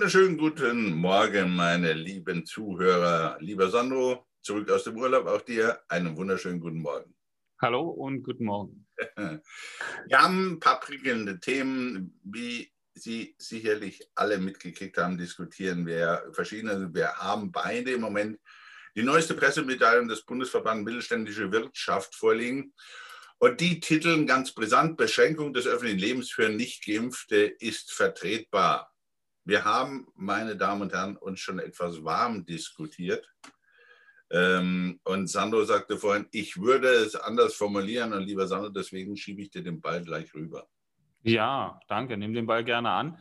wunderschönen guten Morgen, meine lieben Zuhörer. Lieber Sandro, zurück aus dem Urlaub, auch dir einen wunderschönen guten Morgen. Hallo und guten Morgen. Wir haben ein paar prickelnde Themen, wie Sie sicherlich alle mitgekriegt haben, diskutieren wir verschiedene. Wir haben beide im Moment die neueste Pressemitteilung des Bundesverbandes Mittelständische Wirtschaft vorliegen. Und die titeln ganz brisant, Beschränkung des öffentlichen Lebens für Nichtgeimpfte ist vertretbar. Wir haben, meine Damen und Herren, uns schon etwas warm diskutiert. Ähm, und Sandro sagte vorhin, ich würde es anders formulieren. Und lieber Sandro, deswegen schiebe ich dir den Ball gleich rüber. Ja, danke. Nimm den Ball gerne an.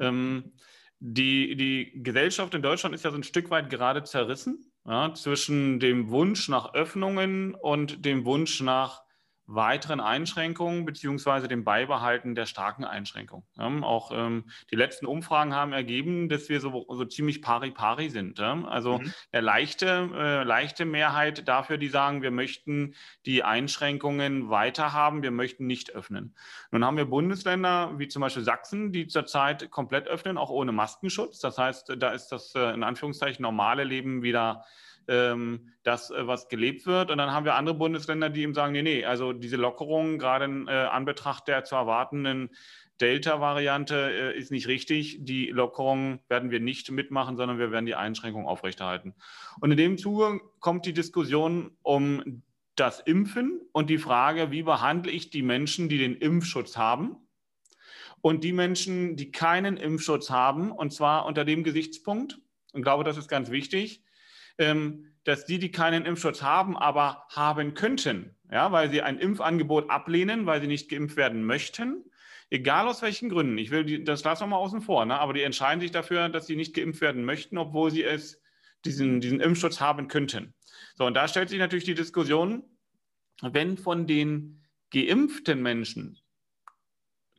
Ähm, die, die Gesellschaft in Deutschland ist ja so ein Stück weit gerade zerrissen ja, zwischen dem Wunsch nach Öffnungen und dem Wunsch nach weiteren Einschränkungen beziehungsweise dem Beibehalten der starken Einschränkungen. Ja, auch ähm, die letzten Umfragen haben ergeben, dass wir so, so ziemlich pari-pari sind. Ja? Also mhm. eine leichte, äh, leichte Mehrheit dafür, die sagen, wir möchten die Einschränkungen weiter haben, wir möchten nicht öffnen. Nun haben wir Bundesländer wie zum Beispiel Sachsen, die zurzeit komplett öffnen, auch ohne Maskenschutz. Das heißt, da ist das äh, in Anführungszeichen normale Leben wieder ähm, das, äh, was gelebt wird. Und dann haben wir andere Bundesländer, die eben sagen, nee, nee, also diese Lockerung, gerade in äh, Anbetracht der zu erwartenden Delta-Variante äh, ist nicht richtig. Die Lockerung werden wir nicht mitmachen, sondern wir werden die Einschränkungen aufrechterhalten. Und in dem Zuge kommt die Diskussion um das Impfen und die Frage, wie behandle ich die Menschen, die den Impfschutz haben und die Menschen, die keinen Impfschutz haben, und zwar unter dem Gesichtspunkt, und glaube, das ist ganz wichtig, dass die, die keinen Impfschutz haben, aber haben könnten, ja, weil sie ein Impfangebot ablehnen, weil sie nicht geimpft werden möchten, egal aus welchen Gründen. Ich will die, das lassen wir mal außen vor, ne? aber die entscheiden sich dafür, dass sie nicht geimpft werden möchten, obwohl sie es diesen, diesen Impfschutz haben könnten. So, und da stellt sich natürlich die Diskussion, wenn von den geimpften Menschen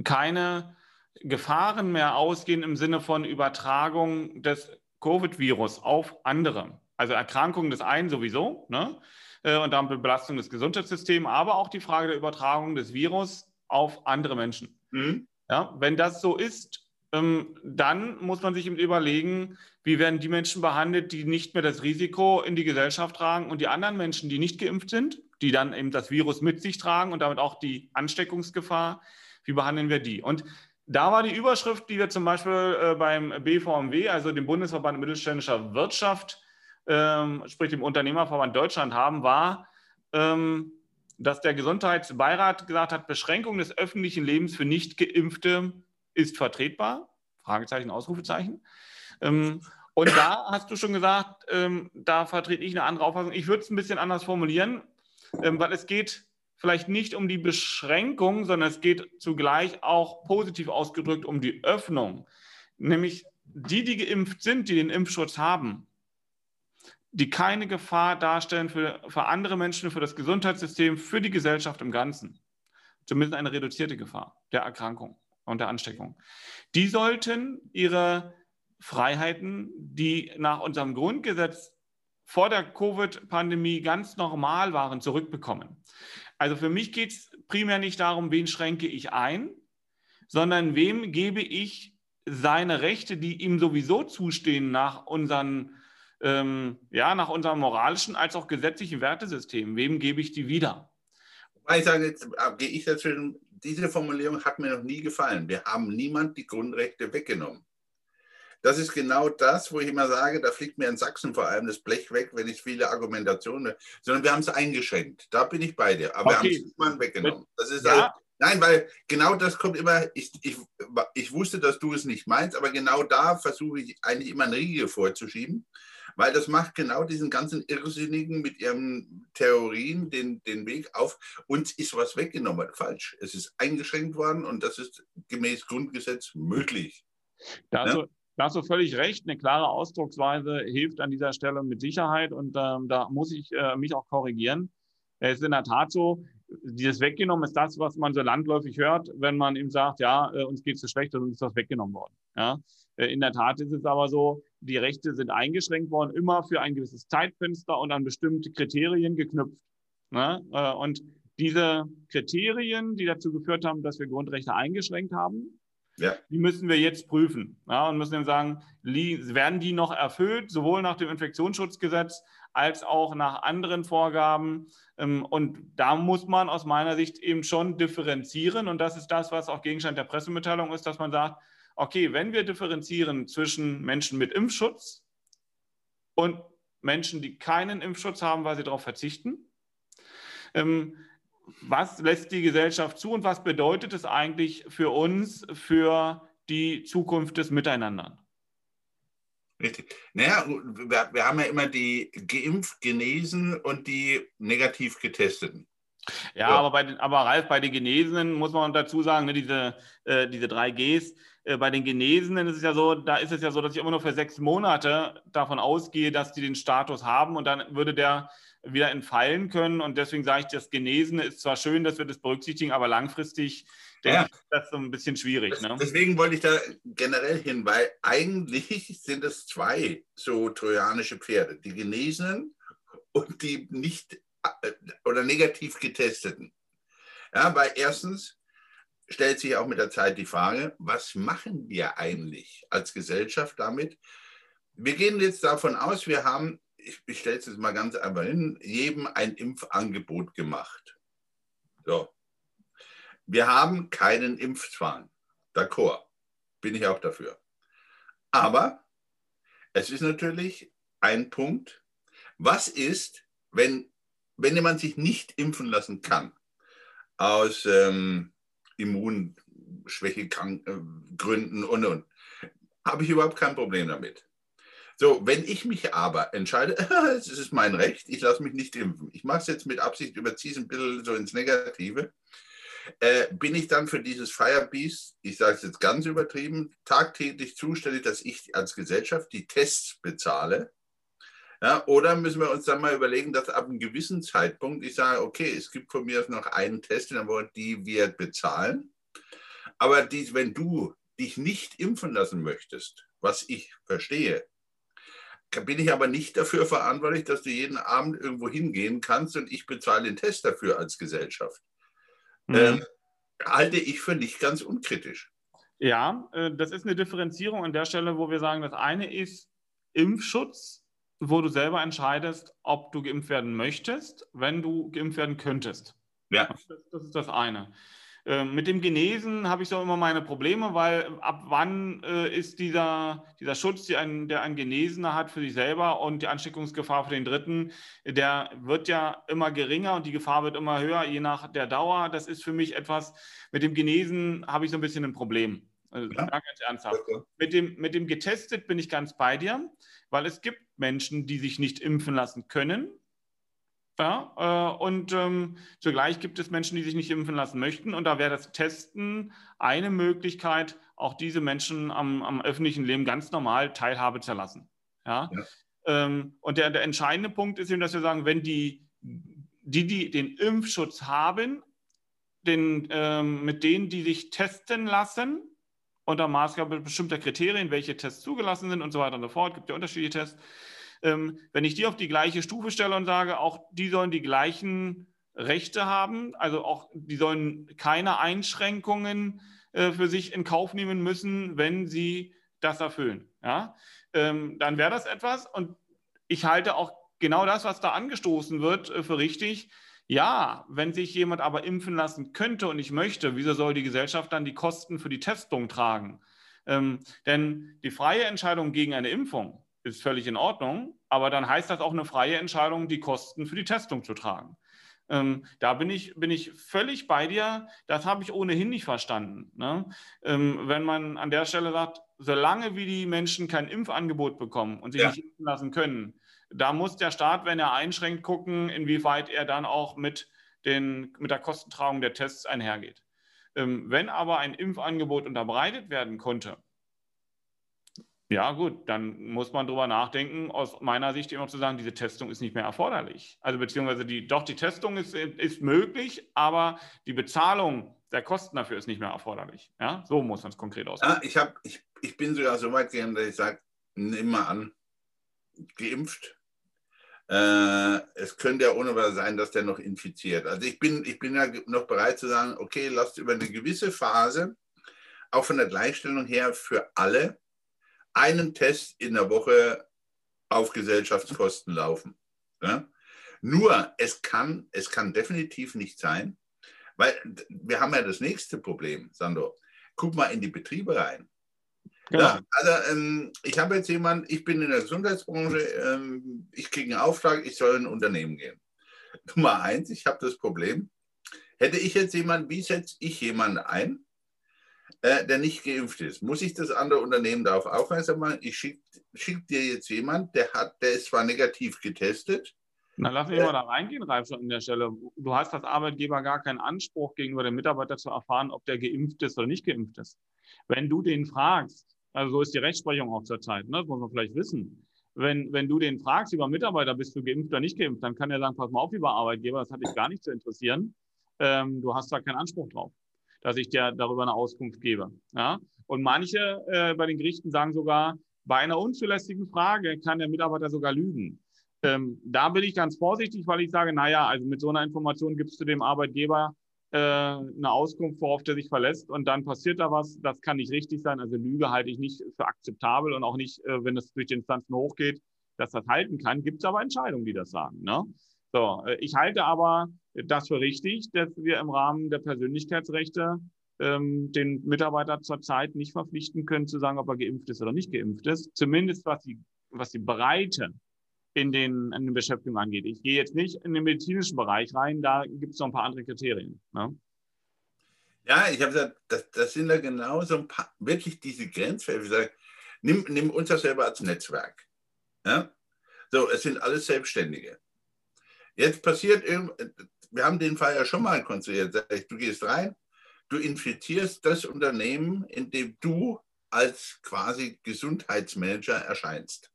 keine Gefahren mehr ausgehen im Sinne von Übertragung des Covid-Virus auf andere, also Erkrankungen des einen sowieso, ne? Äh, und dann Belastung des Gesundheitssystems, aber auch die Frage der Übertragung des Virus auf andere Menschen. Mhm. Ja, wenn das so ist, ähm, dann muss man sich eben überlegen, wie werden die Menschen behandelt, die nicht mehr das Risiko in die Gesellschaft tragen und die anderen Menschen, die nicht geimpft sind, die dann eben das Virus mit sich tragen und damit auch die Ansteckungsgefahr, wie behandeln wir die? Und da war die Überschrift, die wir zum Beispiel äh, beim BVMW, also dem Bundesverband Mittelständischer Wirtschaft, ähm, sprich dem Unternehmerverband Deutschland haben, war, ähm, dass der Gesundheitsbeirat gesagt hat, Beschränkung des öffentlichen Lebens für Nicht-Geimpfte ist vertretbar. Fragezeichen, Ausrufezeichen. Ähm, und da hast du schon gesagt, ähm, da vertrete ich eine andere Auffassung. Ich würde es ein bisschen anders formulieren, ähm, weil es geht vielleicht nicht um die Beschränkung, sondern es geht zugleich auch positiv ausgedrückt um die Öffnung. Nämlich die, die geimpft sind, die den Impfschutz haben, die keine Gefahr darstellen für, für andere Menschen, für das Gesundheitssystem, für die Gesellschaft im Ganzen. Zumindest eine reduzierte Gefahr der Erkrankung und der Ansteckung. Die sollten ihre Freiheiten, die nach unserem Grundgesetz vor der Covid-Pandemie ganz normal waren, zurückbekommen. Also für mich geht es primär nicht darum, wen schränke ich ein, sondern wem gebe ich seine Rechte, die ihm sowieso zustehen nach unseren ähm, ja, nach unserem moralischen als auch gesetzlichen Wertesystem. Wem gebe ich die wieder? Ich sage, jetzt äh, gehe ich dazwischen, diese Formulierung hat mir noch nie gefallen. Wir haben niemand die Grundrechte weggenommen. Das ist genau das, wo ich immer sage, da fliegt mir in Sachsen vor allem das Blech weg, wenn ich viele Argumentationen, sondern wir haben es eingeschränkt. Da bin ich bei dir. Aber okay. wir haben es niemand weggenommen. Das ist ja. also, nein, weil genau das kommt immer, ich, ich, ich wusste, dass du es nicht meinst, aber genau da versuche ich eigentlich immer eine Riegel vorzuschieben weil das macht genau diesen ganzen Irrsinnigen mit ihren Theorien den, den Weg auf. Uns ist was weggenommen. Falsch. Es ist eingeschränkt worden und das ist gemäß Grundgesetz möglich. Da hast, ja? du, da hast du völlig recht. Eine klare Ausdrucksweise hilft an dieser Stelle mit Sicherheit und ähm, da muss ich äh, mich auch korrigieren. Es ist in der Tat so, dieses weggenommen ist das, was man so landläufig hört, wenn man ihm sagt, ja, äh, uns geht es so schlecht, dann ist das weggenommen worden. Ja? Äh, in der Tat ist es aber so, die Rechte sind eingeschränkt worden, immer für ein gewisses Zeitfenster und an bestimmte Kriterien geknüpft. Ne? Äh, und diese Kriterien, die dazu geführt haben, dass wir Grundrechte eingeschränkt haben, Ja. Die müssen wir jetzt prüfen ja, und müssen dann sagen, werden die noch erfüllt, sowohl nach dem Infektionsschutzgesetz als auch nach anderen Vorgaben. Ähm, und da muss man aus meiner Sicht eben schon differenzieren. Und das ist das, was auch Gegenstand der Pressemitteilung ist, dass man sagt, okay, wenn wir differenzieren zwischen Menschen mit Impfschutz und Menschen, die keinen Impfschutz haben, weil sie darauf verzichten, ähm, was lässt die Gesellschaft zu und was bedeutet es eigentlich für uns, für die Zukunft des Miteinander? Richtig. Naja, wir, wir haben ja immer die geimpft, genesen und die negativ getesteten. Ja, ja, Aber, bei den, aber Ralf, bei den Genesenen muss man dazu sagen, ne, diese, äh, diese drei Gs, äh, bei den Genesenen ist es ja so, da ist es ja so, dass ich immer nur für sechs Monate davon ausgehe, dass die den Status haben und dann würde der wieder entfallen können. Und deswegen sage ich, das Genesene ist zwar schön, dass wir das berücksichtigen, aber langfristig denke ja. ist das so ein bisschen schwierig. Ne? Deswegen wollte ich da generell hin, weil eigentlich sind es zwei so trojanische Pferde, die Genesenen und die nicht oder negativ getesteten. Ja, weil erstens stellt sich auch mit der Zeit die Frage, was machen wir eigentlich als Gesellschaft damit? Wir gehen jetzt davon aus, wir haben ich, ich stelle es jetzt mal ganz einfach hin, jedem ein Impfangebot gemacht. So. Wir haben keinen Impfzwang. D'accord. Bin ich auch dafür. Aber es ist natürlich ein Punkt, was ist, wenn, wenn jemand sich nicht impfen lassen kann, aus ähm, Immunschwächegründen und und, habe ich überhaupt kein Problem damit. So, wenn ich mich aber entscheide, es ist mein Recht, ich lasse mich nicht impfen, ich mache es jetzt mit Absicht, überziehe es ein bisschen so ins Negative, äh, bin ich dann für dieses Firebeast, ich sage es jetzt ganz übertrieben, tagtäglich zuständig, dass ich als Gesellschaft die Tests bezahle? Ja, oder müssen wir uns dann mal überlegen, dass ab einem gewissen Zeitpunkt ich sage, okay, es gibt von mir noch einen Test die wir bezahlen. Aber dies, wenn du dich nicht impfen lassen möchtest, was ich verstehe, bin ich aber nicht dafür verantwortlich, dass du jeden Abend irgendwo hingehen kannst und ich bezahle den Test dafür als Gesellschaft. Mhm. Ähm, halte ich für nicht ganz unkritisch. Ja, äh, das ist eine Differenzierung an der Stelle, wo wir sagen, das eine ist Impfschutz, wo du selber entscheidest, ob du geimpft werden möchtest, wenn du geimpft werden könntest. Ja. Das, ist das eine. Ähm, mit dem Genesen habe ich so immer meine Probleme, weil ab wann äh, ist dieser, dieser Schutz, der ein, der ein Genesener hat für sich selber und die Ansteckungsgefahr für den Dritten, der wird ja immer geringer und die Gefahr wird immer höher, je nach der Dauer. Das ist für mich etwas, mit dem Genesen habe ich so ein bisschen ein Problem. Also, ja. ganz ernsthaft. Mit, dem, mit dem getestet bin ich ganz bei dir, weil es gibt Menschen, die sich nicht impfen lassen können ja, äh, und ähm, zugleich gibt es Menschen, die sich nicht impfen lassen möchten. Und da wäre das Testen eine Möglichkeit, auch diese Menschen am, am öffentlichen Leben ganz normal Teilhabe zu lassen. Ja? ja. Ähm, und der, der entscheidende Punkt ist eben, dass wir sagen, wenn die, die, die den Impfschutz haben, den, ähm, mit denen, die sich testen lassen, unter Maßgabe bestimmter Kriterien, welche Tests zugelassen sind und so weiter und so fort, gibt ja unterschiedliche Tests, ähm, wenn ich die auf die gleiche Stufe stelle und sage, auch die sollen die gleichen Rechte haben, also auch die sollen keine Einschränkungen äh, für sich in Kauf nehmen müssen, wenn sie das erfüllen. Ja? Ähm, dann wäre das etwas und ich halte auch genau das, was da angestoßen wird, äh, für richtig. Ja, wenn sich jemand aber impfen lassen könnte und ich möchte, wieso soll die Gesellschaft dann die Kosten für die Testung tragen? Ähm, denn die freie Entscheidung gegen eine Impfung ist völlig in Ordnung, aber dann heißt das auch eine freie Entscheidung, die Kosten für die Testung zu tragen. Ähm, da bin ich, bin ich völlig bei dir. Das habe ich ohnehin nicht verstanden. Ne? Ähm, wenn man an der Stelle sagt, solange wie die Menschen kein Impfangebot bekommen und sich ja. nicht impfen lassen können, da muss der Staat, wenn er einschränkt, gucken, inwieweit er dann auch mit, den, mit der Kostentragung der Tests einhergeht. Ähm, wenn aber ein Impfangebot unterbreitet werden konnte, ja, gut, dann muss man darüber nachdenken, aus meiner Sicht immer zu sagen, diese Testung ist nicht mehr erforderlich. Also beziehungsweise die, doch, die Testung ist, ist möglich, aber die Bezahlung der Kosten dafür ist nicht mehr erforderlich. Ja, so muss man es konkret aussehen. Ja, ich, hab, ich, ich bin sogar so weit gegangen, dass ich sage, nimm mal an, geimpft. Äh, es könnte ja ohne was sein, dass der noch infiziert. Also ich bin, ich bin ja noch bereit zu sagen, okay, lasst über eine gewisse Phase auch von der Gleichstellung her für alle einen Test in der Woche auf Gesellschaftskosten laufen. Ja? Nur, es kann, es kann definitiv nicht sein, weil wir haben ja das nächste Problem, Sandro. Guck mal in die Betriebe rein. Genau. Ja, also ähm, ich habe jetzt jemanden, ich bin in der Gesundheitsbranche, ähm, ich kriege einen Auftrag, ich soll in ein Unternehmen gehen. Nummer eins, ich habe das Problem, hätte ich jetzt jemanden, wie setze ich jemanden ein, äh, der nicht geimpft ist? Muss ich das andere Unternehmen darauf aufmerksam machen? Ich schicke schick dir jetzt jemanden, der, hat, der ist zwar negativ getestet, na, lass mich äh, mal da reingehen, Ralf, an der Stelle. Du hast als Arbeitgeber gar keinen Anspruch gegenüber dem Mitarbeiter zu erfahren, ob der geimpft ist oder nicht geimpft ist. Wenn du den fragst, also so ist die Rechtsprechung auch zurzeit, ne? das muss man vielleicht wissen. Wenn, wenn du den fragst, lieber Mitarbeiter, bist du geimpft oder nicht geimpft, dann kann er sagen, pass mal auf, lieber Arbeitgeber, das hat dich gar nicht zu interessieren. Ähm, du hast da keinen Anspruch drauf, dass ich dir darüber eine Auskunft gebe. Ja? Und manche äh, bei den Gerichten sagen sogar, bei einer unzulässigen Frage kann der Mitarbeiter sogar lügen. Ähm, da bin ich ganz vorsichtig, weil ich sage, naja, also mit so einer Information gibst du dem Arbeitgeber äh, eine Auskunft, worauf der sich verlässt und dann passiert da was, das kann nicht richtig sein. Also Lüge halte ich nicht für akzeptabel und auch nicht, äh, wenn es durch die Instanzen hochgeht, dass das halten kann. Gibt es aber Entscheidungen, die das sagen. Ne? So, äh, ich halte aber das für richtig, dass wir im Rahmen der Persönlichkeitsrechte ähm, den Mitarbeiter zurzeit nicht verpflichten können, zu sagen, ob er geimpft ist oder nicht geimpft ist. Zumindest was die, was die Breite in den, in den Beschäftigungen angeht. Ich gehe jetzt nicht in den medizinischen Bereich rein, da gibt es noch ein paar andere Kriterien. Ne? Ja, ich habe gesagt, das, das, sind da genau so ein paar, wirklich diese Grenzfälle. Ich sage, nimm, nimm uns das selber als Netzwerk. Ja? So, es sind alles Selbstständige. Jetzt passiert, wir haben den Fall ja schon mal konstruiert. Du gehst rein, du infizierst das Unternehmen, in dem du als quasi Gesundheitsmanager erscheinst.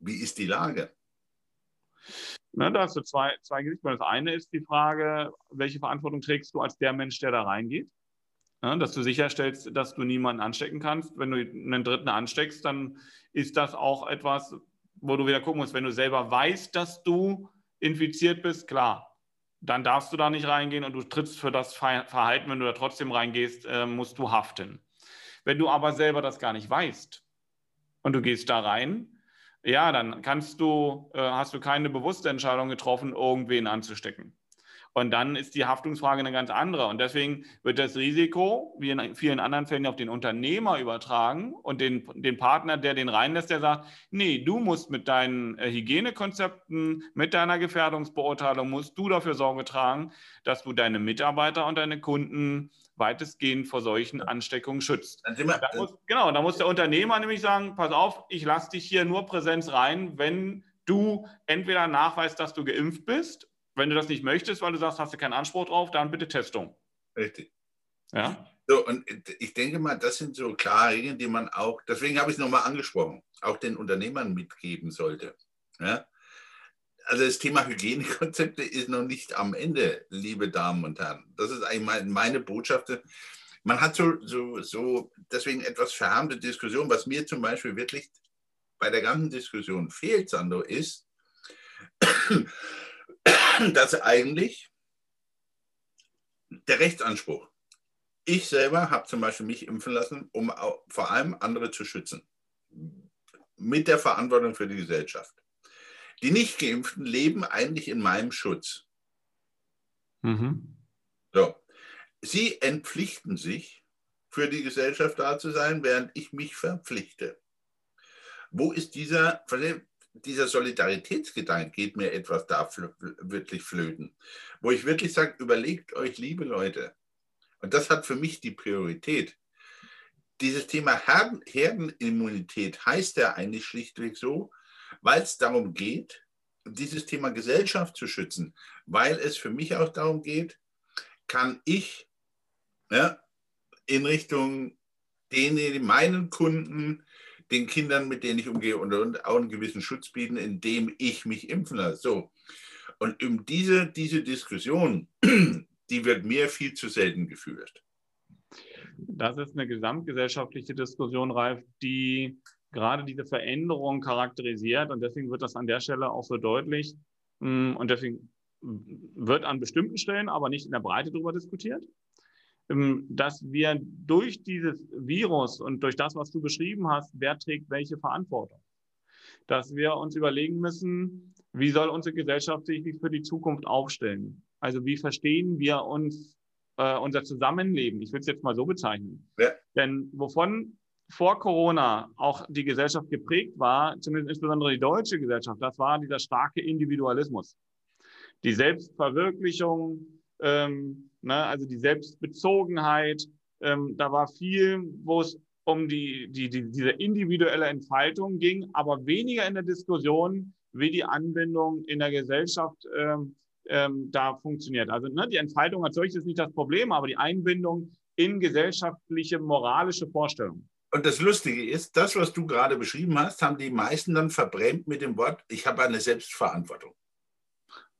Wie ist die Lage? Na, da hast du zwei, zwei Gesichtspunkte. Das eine ist die Frage, welche Verantwortung trägst du als der Mensch, der da reingeht? Ja, dass du sicherstellst, dass du niemanden anstecken kannst. Wenn du einen Dritten ansteckst, dann ist das auch etwas, wo du wieder gucken musst. Wenn du selber weißt, dass du infiziert bist, klar, dann darfst du da nicht reingehen und du trittst für das Verhalten, wenn du da trotzdem reingehst, äh, musst du haften. Wenn du aber selber das gar nicht weißt und du gehst da rein, ja, dann kannst du, äh, hast du keine bewusste Entscheidung getroffen, irgendwen anzustecken. Und dann ist die Haftungsfrage eine ganz andere. Und deswegen wird das Risiko, wie in vielen anderen Fällen, auf den Unternehmer übertragen und den, den Partner, der den reinlässt, der sagt, nee, du musst mit deinen äh, Hygienekonzepten, mit deiner Gefährdungsbeurteilung, musst du dafür Sorge tragen, dass du deine Mitarbeiter und deine Kunden weitestgehend vor solchen Ansteckungen schützt. Da muss, genau, da muss der Unternehmer nämlich sagen, pass auf, ich lasse dich hier nur Präsenz rein, wenn du entweder nachweist, dass du geimpft bist. Wenn du das nicht möchtest, weil du sagst, hast du keinen Anspruch drauf, dann bitte Testung. Richtig. Ja. So, und ich denke mal, das sind so klare Regeln, die man auch, deswegen habe ich es nochmal angesprochen, auch den Unternehmern mitgeben sollte. Ja? Also das Thema Hygienekonzepte ist noch nicht am Ende, liebe Damen und Herren. Das ist eigentlich meine Botschaft. Man hat so, so, so deswegen etwas verhärmte Diskussion, was mir zum Beispiel wirklich bei der ganzen Diskussion fehlt, Sandro, ist, dass eigentlich der Rechtsanspruch, ich selber habe zum Beispiel mich impfen lassen, um vor allem andere zu schützen, mit der Verantwortung für die Gesellschaft. Die Nicht-Geimpften leben eigentlich in meinem Schutz. Mhm. So. Sie entpflichten sich, für die Gesellschaft da zu sein, während ich mich verpflichte. Wo ist dieser, dieser Solidaritätsgedanke, geht mir etwas da wirklich flöten, wo ich wirklich sage, überlegt euch, liebe Leute, und das hat für mich die Priorität. Dieses Thema Herdenimmunität heißt ja eigentlich schlichtweg so, weil es darum geht, dieses Thema Gesellschaft zu schützen, weil es für mich auch darum geht, kann ich ja, in Richtung denen, meinen Kunden, den Kindern, mit denen ich umgehe, und, und auch einen gewissen Schutz bieten, indem ich mich impfen lasse. So. Und um diese, diese Diskussion, die wird mir viel zu selten geführt. Das ist eine gesamtgesellschaftliche Diskussion, Ralf, die gerade diese Veränderung charakterisiert. Und deswegen wird das an der Stelle auch so deutlich. Mm, und deswegen wird an bestimmten Stellen, aber nicht in der Breite darüber diskutiert. ähm, dass wir durch dieses Virus und durch das, was du beschrieben hast, wer trägt welche Verantwortung. Dass wir uns überlegen müssen, wie soll unsere Gesellschaft sich für die Zukunft aufstellen? Also wie verstehen wir uns äh, unser Zusammenleben? Ich würde es jetzt mal so bezeichnen. Ja. Denn wovon vor Corona auch die Gesellschaft geprägt war, zumindest insbesondere die deutsche Gesellschaft, das war dieser starke Individualismus. Die Selbstverwirklichung, ähm, ne, also die Selbstbezogenheit. Ähm, da war viel, wo es um die, die, die, diese individuelle Entfaltung ging, aber weniger in der Diskussion, wie die Anbindung in der Gesellschaft ähm, ähm, da funktioniert. Also ne, die Entfaltung als solches ist nicht das Problem, aber die Einbindung in gesellschaftliche, moralische Vorstellungen. Und das Lustige ist, das, was du gerade beschrieben hast, haben die meisten dann verbrämt mit dem Wort, ich habe eine Selbstverantwortung.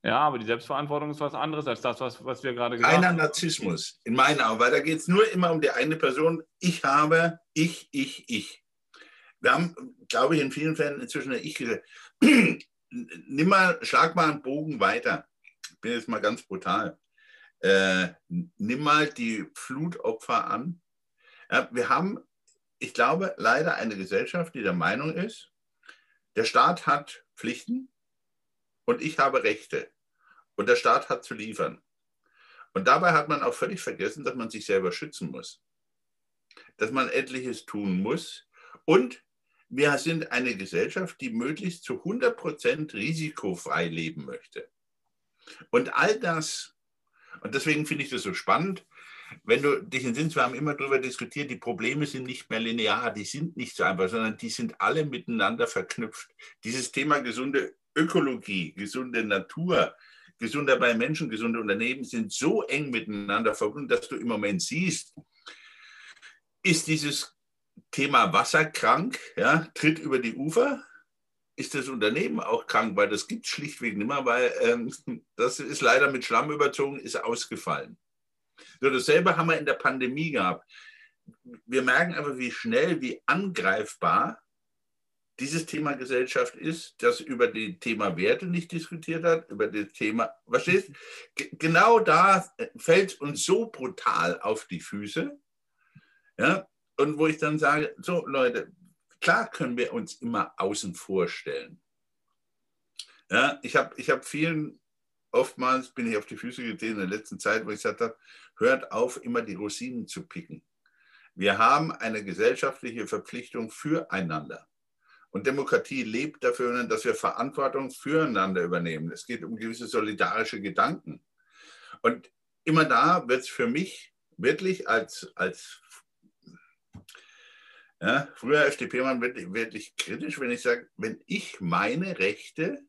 Ja, aber die Selbstverantwortung ist was anderes als das, was, was wir gerade gesagt haben. Einer Narzissmus, in meinen Augen, weil da geht es nur immer um die eine Person. Ich habe, ich, ich, ich. Wir haben, glaube ich, in vielen Fällen inzwischen eine Ich. Nimm mal, schlag mal einen Bogen weiter. Ich bin jetzt mal ganz brutal. Äh, nimm mal die Flutopfer an. Ja, wir haben, ich glaube, leider eine Gesellschaft, die der Meinung ist, der Staat hat Pflichten, und ich habe Rechte. Und der Staat hat zu liefern. Und dabei hat man auch völlig vergessen, dass man sich selber schützen muss. Dass man etliches tun muss. Und wir sind eine Gesellschaft, die möglichst zu 100 Prozent risikofrei leben möchte. Und all das, und deswegen finde ich das so spannend, wenn du dich entsinnst, wir haben immer darüber diskutiert, die Probleme sind nicht mehr linear, die sind nicht so einfach, sondern die sind alle miteinander verknüpft. Dieses Thema gesunde Ökologie, gesunde Natur, gesunder bei Menschen, gesunde Unternehmen sind so eng miteinander verbunden, dass du im Moment siehst, ist dieses Thema Wasser krank, ja, tritt über die Ufer, ist das Unternehmen auch krank, weil das gibt es schlichtweg nicht mehr, weil ähm, das ist leider mit Schlamm überzogen, ist ausgefallen. So, dasselbe haben wir in der Pandemie gehabt. Wir merken aber, wie schnell, wie angreifbar dieses Thema Gesellschaft ist, das über das Thema Werte nicht diskutiert hat, über das Thema, verstehst Genau da fällt es uns so brutal auf die Füße. Ja, und wo ich dann sage, so Leute, klar können wir uns immer außen vorstellen. Ja, ich habe ich hab vielen, oftmals bin ich auf die Füße getreten in der letzten Zeit, wo ich gesagt habe, hört auf, immer die Rosinen zu picken. Wir haben eine gesellschaftliche Verpflichtung füreinander. Und Demokratie lebt dafür, dass wir Verantwortung füreinander übernehmen. Es geht um gewisse solidarische Gedanken. Und immer da wird es für mich wirklich als, als ja, früher FDP-Mann wirklich, wirklich kritisch, wenn ich sage, wenn ich meine Rechte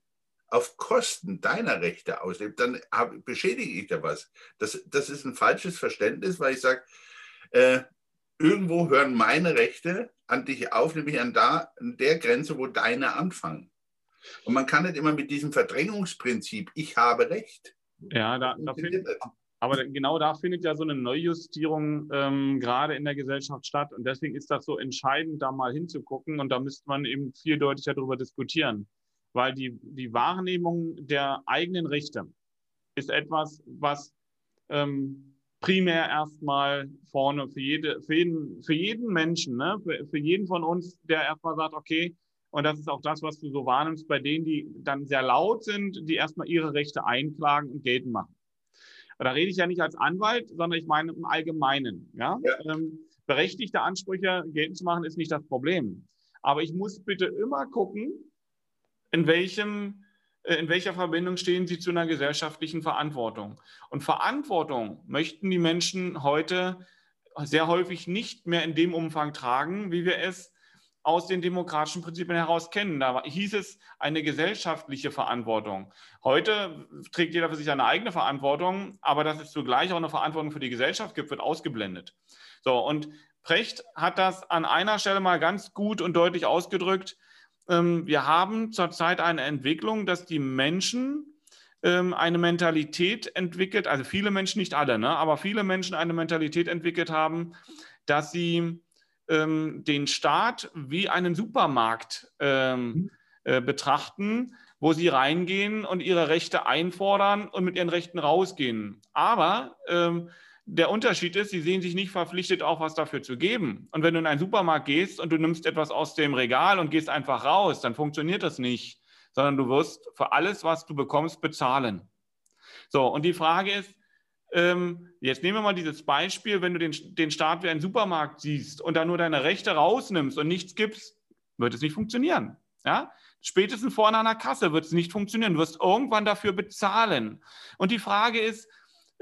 auf Kosten deiner Rechte auslebe, dann hab, beschädige ich da was. Das, das ist ein falsches Verständnis, weil ich sage, äh, irgendwo hören meine Rechte an dich auf, nämlich an, da, an der Grenze, wo deine anfangen. Und man kann nicht immer mit diesem Verdrängungsprinzip, ich habe Recht. Ja, da, da findet, aber genau da findet ja so eine Neujustierung ähm, gerade in der Gesellschaft statt. Und deswegen ist das so entscheidend, da mal hinzugucken. Und da müsste man eben viel deutlicher darüber diskutieren. Weil die, die Wahrnehmung der eigenen Rechte ist etwas, was ähm, primär erstmal vorne für, jede, für, jeden, für jeden Menschen, ne? für, für jeden von uns, der erstmal sagt, okay, und das ist auch das, was du so wahrnimmst bei denen, die dann sehr laut sind, die erstmal ihre Rechte einklagen und geltend machen. Da rede ich ja nicht als Anwalt, sondern ich meine im Allgemeinen. Ja? ja. Ähm, berechtigte Ansprüche geltend zu machen, ist nicht das Problem. Aber ich muss bitte immer gucken, in welchem äh, in welcher Verbindung stehen sie zu einer gesellschaftlichen Verantwortung. Und Verantwortung möchten die Menschen heute sehr häufig nicht mehr in dem Umfang tragen, wie wir es aus den demokratischen Prinzipien heraus kennen. Da hieß es eine gesellschaftliche Verantwortung. Heute trägt jeder für sich eine eigene Verantwortung, aber dass es zugleich auch eine Verantwortung für die Gesellschaft gibt, wird ausgeblendet. So, und Precht hat das an einer Stelle mal ganz gut und deutlich ausgedrückt. Ähm, wir haben zurzeit eine Entwicklung, dass die Menschen ähm, eine Mentalität entwickelt, also viele Menschen, nicht alle, ne, aber viele Menschen eine Mentalität entwickelt haben, dass sie ähm, den Staat wie einen Supermarkt ähm, mhm. äh, betrachten, wo sie reingehen und ihre Rechte einfordern und mit ihren Rechten rausgehen. Aber ähm, Der Unterschied ist, sie sehen sich nicht verpflichtet, auch was dafür zu geben. Und wenn du in einen Supermarkt gehst und du nimmst etwas aus dem Regal und gehst einfach raus, dann funktioniert das nicht, sondern du wirst für alles, was du bekommst, bezahlen. So, und die Frage ist, ähm, jetzt nehmen wir mal dieses Beispiel, wenn du den, den Staat wie einen Supermarkt siehst und da nur deine Rechte rausnimmst und nichts gibst, wird es nicht funktionieren. Ja? Spätestens vorne an der Kasse wird es nicht funktionieren. Du wirst irgendwann dafür bezahlen. Und die Frage ist,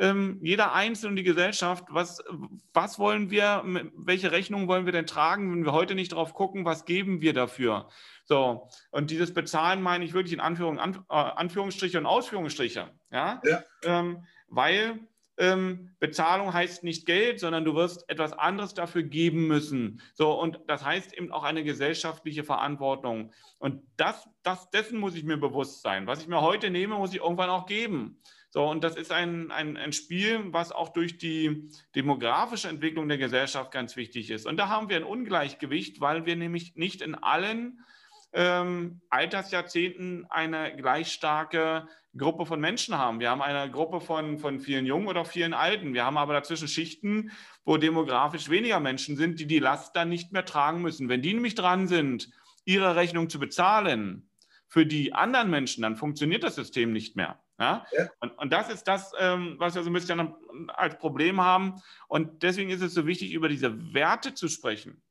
ähm, jeder Einzelne und die Gesellschaft, was, was wollen wir, welche Rechnung wollen wir denn tragen, wenn wir heute nicht drauf gucken, was geben wir dafür? So, und dieses Bezahlen meine ich wirklich in Anführung, An, äh, Anführungsstriche und Ausführungsstriche. Ja? ja. Ähm, weil ähm, Bezahlung heißt nicht Geld, sondern du wirst etwas anderes dafür geben müssen. So, und das heißt eben auch eine gesellschaftliche Verantwortung. Und das, das, dessen muss ich mir bewusst sein. Was ich mir heute nehme, muss ich irgendwann auch geben. So, und das ist ein, ein, ein Spiel, was auch durch die demografische Entwicklung der Gesellschaft ganz wichtig ist. Und da haben wir ein Ungleichgewicht, weil wir nämlich nicht in allen ähm, Altersjahrzehnten eine gleich starke Gruppe von Menschen haben. Wir haben eine Gruppe von, von vielen Jungen oder vielen Alten. Wir haben aber dazwischen Schichten, wo demografisch weniger Menschen sind, die die Last dann nicht mehr tragen müssen. Wenn die nämlich dran sind, ihre Rechnung zu bezahlen für die anderen Menschen, dann funktioniert das System nicht mehr. Ja? ja. Und, und, das ist das, ähm, was wir so ein bisschen als Problem haben. Und deswegen ist es so wichtig, über diese Werte zu sprechen.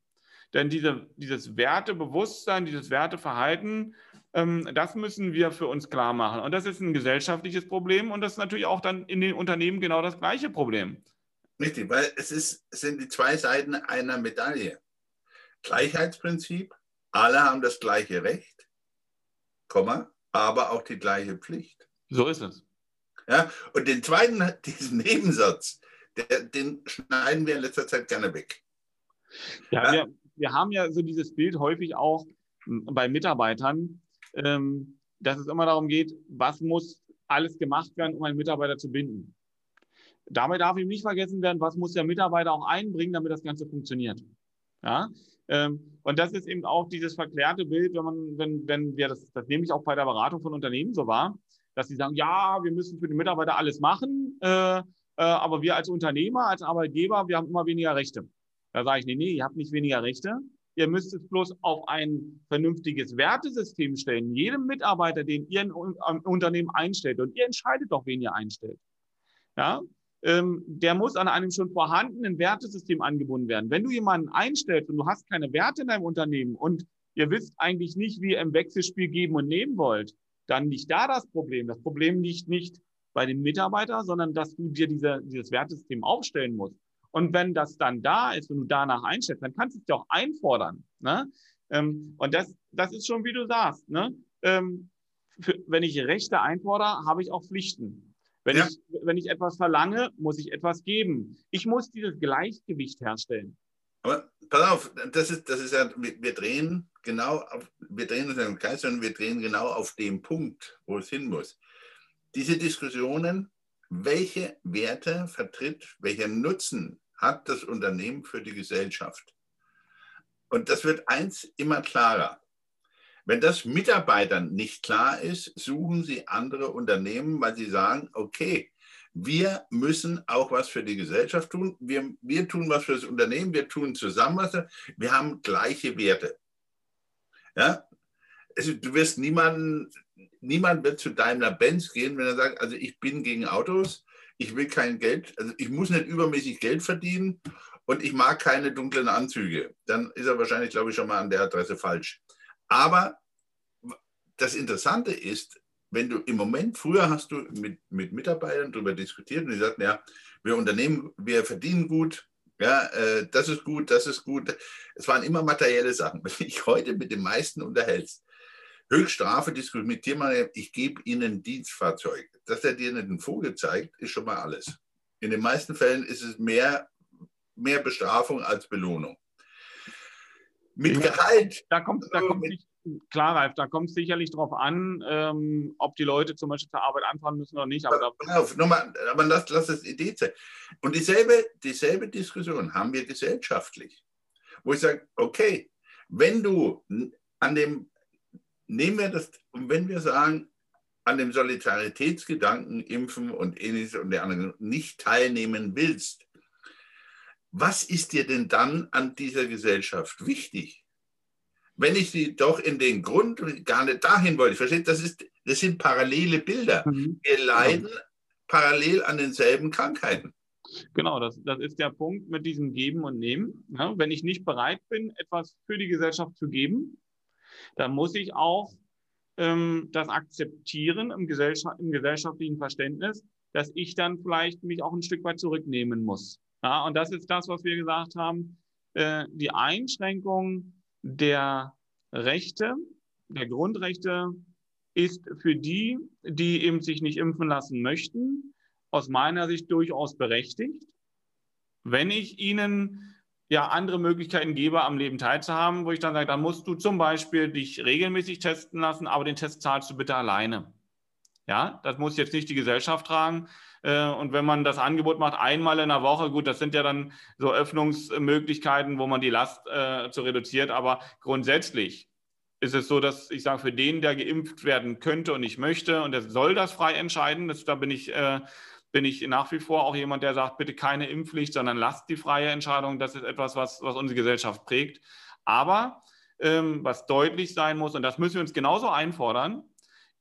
Denn diese, dieses Wertebewusstsein, dieses Werteverhalten, ähm, das müssen wir für uns klar machen. Und das ist ein gesellschaftliches Problem und das ist natürlich auch dann in den Unternehmen genau das gleiche Problem. Richtig, weil es, ist, es sind die zwei Seiten einer Medaille. Gleichheitsprinzip, alle haben das gleiche Recht, Komma, aber auch die gleiche Pflicht. So ist es. Ja, und den zweiten, diesen Nebensatz, der, den schneiden wir in letzter Zeit gerne weg. Ja, ja. Wir, wir haben ja so dieses Bild häufig auch bei Mitarbeitern, ähm, dass es immer darum geht, was muss alles gemacht werden, um einen Mitarbeiter zu binden. Dabei darf ihm nicht vergessen werden, was muss der Mitarbeiter auch einbringen, damit das Ganze funktioniert. Ja? Ähm, und das ist eben auch dieses verklärte Bild, wenn man, wenn, wenn wir das, das nehme ich auch bei der Beratung von Unternehmen so wahr, dass sie sagen, ja, wir müssen für den Mitarbeiter alles machen, äh, äh, aber wir als Unternehmer, als Arbeitgeber, wir haben immer weniger Rechte. Da sage ich, nee, nee, ihr habt nicht weniger Rechte. Ihr müsst es bloß auf ein vernünftiges Wertesystem stellen. Jedem Mitarbeiter, den ihr im Unternehmen einstellt, und ihr entscheidet doch, wen ihr einstellt. Ja, ähm, der muss an einem schon vorhandenen Wertesystem angebunden werden. Wenn du jemanden einstellst und du hast keine Werte in deinem Unternehmen und ihr wisst eigentlich nicht, wie ihr im Wechselspiel geben und nehmen wollt, dann liegt da das Problem. Das Problem liegt nicht bei dem Mitarbeiter, sondern dass du dir diese, dieses Wertesystem aufstellen musst. Und wenn das dann da ist und du danach einstellst, dann kannst du es dir auch einfordern. Ne? Ähm, und das, das ist schon, wie du sagst. Ne? Ähm, für, wenn ich Rechte einfordere, habe ich auch Pflichten. Wenn, ja. ich, wenn ich etwas verlange, muss ich etwas geben. Ich muss dieses Gleichgewicht herstellen. Aber pass auf, das ist, das ist ja, wir, wir drehen genau auf, wir drehen uns im Kreis, sondern wir drehen genau auf dem Punkt, wo es hin muss. Diese Diskussionen welche Werte vertritt, welchen Nutzen hat das Unternehmen für die Gesellschaft. Und das wird eins immer klarer. Wenn das Mitarbeitern nicht klar ist, suchen sie andere Unternehmen, weil sie sagen, okay, wir müssen auch was für die Gesellschaft tun. Wir, wir tun was für das Unternehmen, wir tun zusammen was. Wir haben gleiche Werte. Ja? Also, du wirst niemanden niemand wird zu Daimler-Benz gehen, wenn er sagt, also ich bin gegen Autos, ich will kein Geld, also ich muss nicht übermäßig Geld verdienen und ich mag keine dunklen Anzüge. Dann ist er wahrscheinlich, glaube ich, schon mal an der Adresse falsch. Aber das Interessante ist, wenn du im Moment, früher hast du mit, mit Mitarbeitern darüber diskutiert und die sagten, ja, wir Unternehmen, wir verdienen gut, ja, äh, das ist gut, das ist gut. Es waren immer materielle Sachen. Wenn ich heute mit den meisten unterhältst, Höchststrafe diskutiert man, ich gebe Ihnen ein Dienstfahrzeug. Dass er dir nicht einen Vogel zeigt, ist schon mal alles. In den meisten Fällen ist es mehr, mehr Bestrafung als Belohnung. Mit Gehalt. Da kommt, da kommt nicht, klar, Ralf, da kommt es sicherlich darauf an, ähm, ob die Leute zum Beispiel zur Arbeit anfahren müssen oder nicht. Aber, auf, nochmal, aber lass, lass das Idee sein. Und dieselbe, dieselbe Diskussion haben wir gesellschaftlich. Wo ich sage, okay, wenn du an dem nehmen wir das, und wenn wir sagen, an dem Solidaritätsgedanken, Impfen und ähnliches und der anderen nicht teilnehmen willst, was ist dir denn dann an dieser Gesellschaft wichtig? Wenn ich sie doch in den Grund gar nicht dahin wollte, versteht, das, ist, das sind parallele Bilder. Mhm. Wir leiden genau. parallel an denselben Krankheiten. Genau, das, das ist der Punkt mit diesem Geben und Nehmen. Ja, wenn ich nicht bereit bin, etwas für die Gesellschaft zu geben, dann muss ich auch ähm, das akzeptieren im, Gesellschaft, im gesellschaftlichen Verständnis, dass ich dann vielleicht mich auch ein Stück weit zurücknehmen muss. Ja, und das ist das, was wir gesagt haben. Äh, die Einschränkung der Rechte, der Grundrechte ist für die, die eben sich nicht impfen lassen möchten, aus meiner Sicht durchaus berechtigt. Wenn ich ihnen ja andere Möglichkeiten gebe, am Leben teilzuhaben, wo ich dann sage, dann musst du zum Beispiel dich regelmäßig testen lassen, aber den Test zahlst du bitte alleine. Ja, das muss jetzt nicht die Gesellschaft tragen. Äh, und wenn man das Angebot macht, einmal in der Woche, gut, das sind ja dann so Öffnungsmöglichkeiten, wo man die Last äh, zu reduziert. Aber grundsätzlich ist es so, dass ich sage, für den, der geimpft werden könnte und nicht möchte, und der soll das frei entscheiden, das, da bin ich äh, bin ich nach wie vor auch jemand, der sagt, bitte keine Impfpflicht, sondern lasst die freie Entscheidung. Das ist etwas, was, was unsere Gesellschaft prägt. Aber ähm, was deutlich sein muss, und das müssen wir uns genauso einfordern,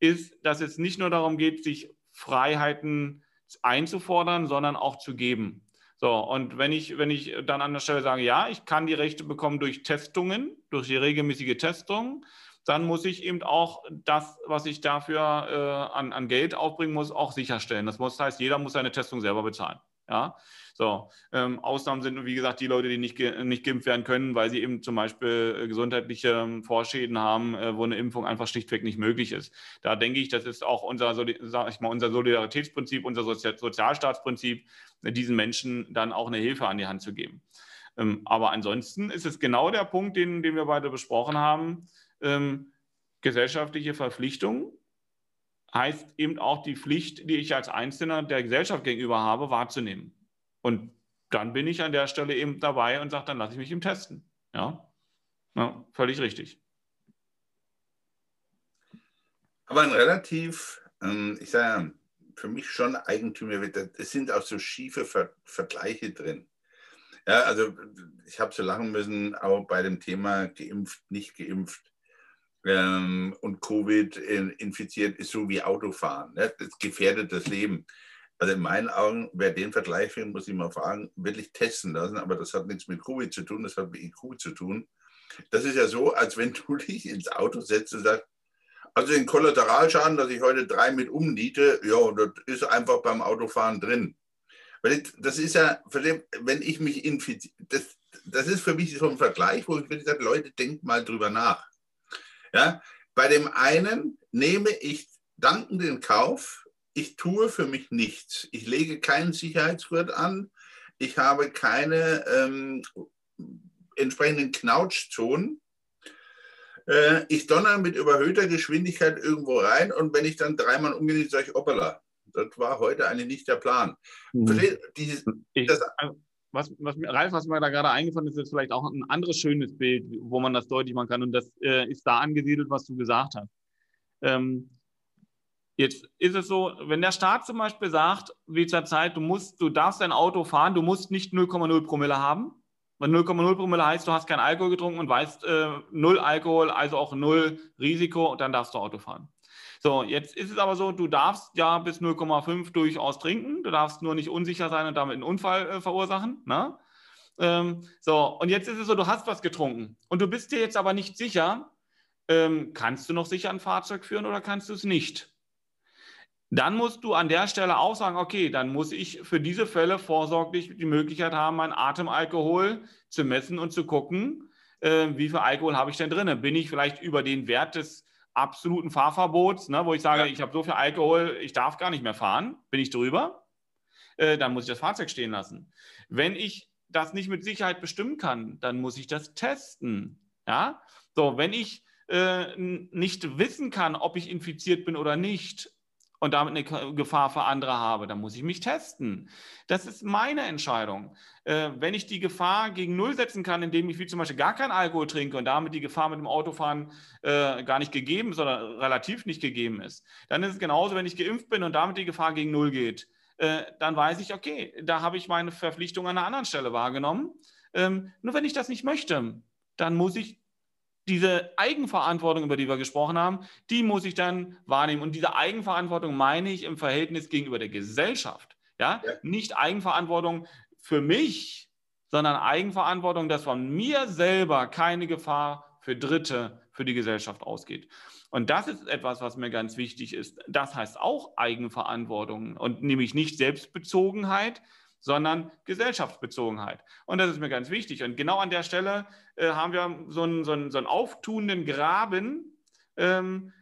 ist, dass es nicht nur darum geht, sich Freiheiten einzufordern, sondern auch zu geben. So, und wenn ich, wenn ich dann an der Stelle sage, ja, ich kann die Rechte bekommen durch Testungen, durch die regelmäßige Testung, dann muss ich eben auch das, was ich dafür äh, an, an, Geld aufbringen muss, auch sicherstellen. Das muss, heißt, jeder muss seine Testung selber bezahlen. Ja, so. Ähm, Ausnahmen sind, wie gesagt, die Leute, die nicht, nicht geimpft werden können, weil sie eben zum Beispiel äh, gesundheitliche ähm, Vorschäden haben, äh, wo eine Impfung einfach schlichtweg nicht möglich ist. Da denke ich, das ist auch unser, sag ich mal, unser Solidaritätsprinzip, unser Sozialstaatsprinzip, diesen Menschen dann auch eine Hilfe an die Hand zu geben. Ähm, aber ansonsten ist es genau der Punkt, den, den wir beide besprochen haben ähm, gesellschaftliche Verpflichtung heißt eben auch die Pflicht, die ich als Einzelner der Gesellschaft gegenüber habe, wahrzunehmen. Und dann bin ich an der Stelle eben dabei und sage, dann lasse ich mich im testen. Ja, ja völlig richtig. Aber ein relativ, ähm, ich sage für mich schon eigentümlich, es sind auch so schiefe Ver Vergleiche drin. Ja, also ich habe so lachen müssen, auch bei dem Thema geimpft, nicht geimpft ähm, und Covid infiziert ist so wie Autofahren. Ne? Das gefährdet das Leben. Also in meinen Augen, wer den Vergleich will, muss ich mal fragen, wirklich testen lassen. Aber das hat nichts mit Covid zu tun, das hat mit IQ zu tun. Das ist ja so, als wenn du dich ins Auto setzt und sagst, also den Kollateralschaden, dass ich heute drei mit umniete, ja, das ist einfach beim Autofahren drin. Weil das ist ja, wenn ich mich infiziere, das, das ist für mich so ein Vergleich, wo ich wirklich sage, Leute, denkt mal drüber nach. Ja? Bei dem einen nehme ich dankend in Kauf, ich tue für mich nichts. Ich lege keinen Sicherheitsgurt an. Ich habe keine ähm, entsprechenden Knautschzonen. Äh, ich donner mit überhöhter Geschwindigkeit irgendwo rein und wenn ich dann dreimal umgehe, sage ich, hoppala, das war heute eigentlich nicht der Plan. Mhm. Dieses, das, was, was, Ralf, was mir da gerade eingefallen ist, ist vielleicht auch ein anderes schönes Bild, wo man das deutlich machen kann. Und das äh, ist da angesiedelt, was du gesagt hast. Ähm, jetzt ist es so, wenn der Staat zum Beispiel sagt, wie zur Zeit, du musst, du darfst dein Auto fahren, du musst nicht 0,0 Promille haben. Weil 0,0 Promille heißt, du hast keinen Alkohol getrunken und weißt äh, null Alkohol, also auch null Risiko und dann darfst du Auto fahren. So, jetzt ist es aber so, du darfst ja bis 0,5 durchaus trinken, du darfst nur nicht unsicher sein und damit einen Unfall äh, verursachen. Ne? Ähm, so, und jetzt ist es so, du hast was getrunken und du bist dir jetzt aber nicht sicher, ähm, kannst du noch sicher ein Fahrzeug führen oder kannst du es nicht? Dann musst du an der Stelle auch sagen, okay, dann muss ich für diese Fälle vorsorglich die Möglichkeit haben, mein Atemalkohol zu messen und zu gucken, äh, wie viel Alkohol habe ich denn drin? Bin ich vielleicht über den Wert des absoluten Fahrverbots, ne, wo ich sage, ja. ich habe so viel Alkohol, ich darf gar nicht mehr fahren, bin ich drüber, äh, dann muss ich das Fahrzeug stehen lassen. Wenn ich das nicht mit Sicherheit bestimmen kann, dann muss ich das testen. Ja? So, wenn ich äh, nicht wissen kann, ob ich infiziert bin oder nicht, und damit eine Gefahr für andere habe, dann muss ich mich testen. Das ist meine Entscheidung. Äh, wenn ich die Gefahr gegen Null setzen kann, indem ich wie zum Beispiel gar keinen Alkohol trinke und damit die Gefahr mit dem Autofahren äh, gar nicht gegeben, sondern relativ nicht gegeben ist, dann ist es genauso, wenn ich geimpft bin und damit die Gefahr gegen Null geht. Äh, dann weiß ich, okay, da habe ich meine Verpflichtung an einer anderen Stelle wahrgenommen. Ähm, nur wenn ich das nicht möchte, dann muss ich diese Eigenverantwortung, über die wir gesprochen haben, die muss ich dann wahrnehmen. Und diese Eigenverantwortung meine ich im Verhältnis gegenüber der Gesellschaft. Ja? ja. Nicht Eigenverantwortung für mich, sondern Eigenverantwortung, dass von mir selber keine Gefahr für Dritte, für die Gesellschaft ausgeht. Und das ist etwas, was mir ganz wichtig ist. Das heißt auch Eigenverantwortung und nämlich nicht Selbstbezogenheit, sondern Gesellschaftsbezogenheit. Und das ist mir ganz wichtig. Und genau an der Stelle äh, haben wir so einen, so, einen, so einen auftuenden Graben, ähm,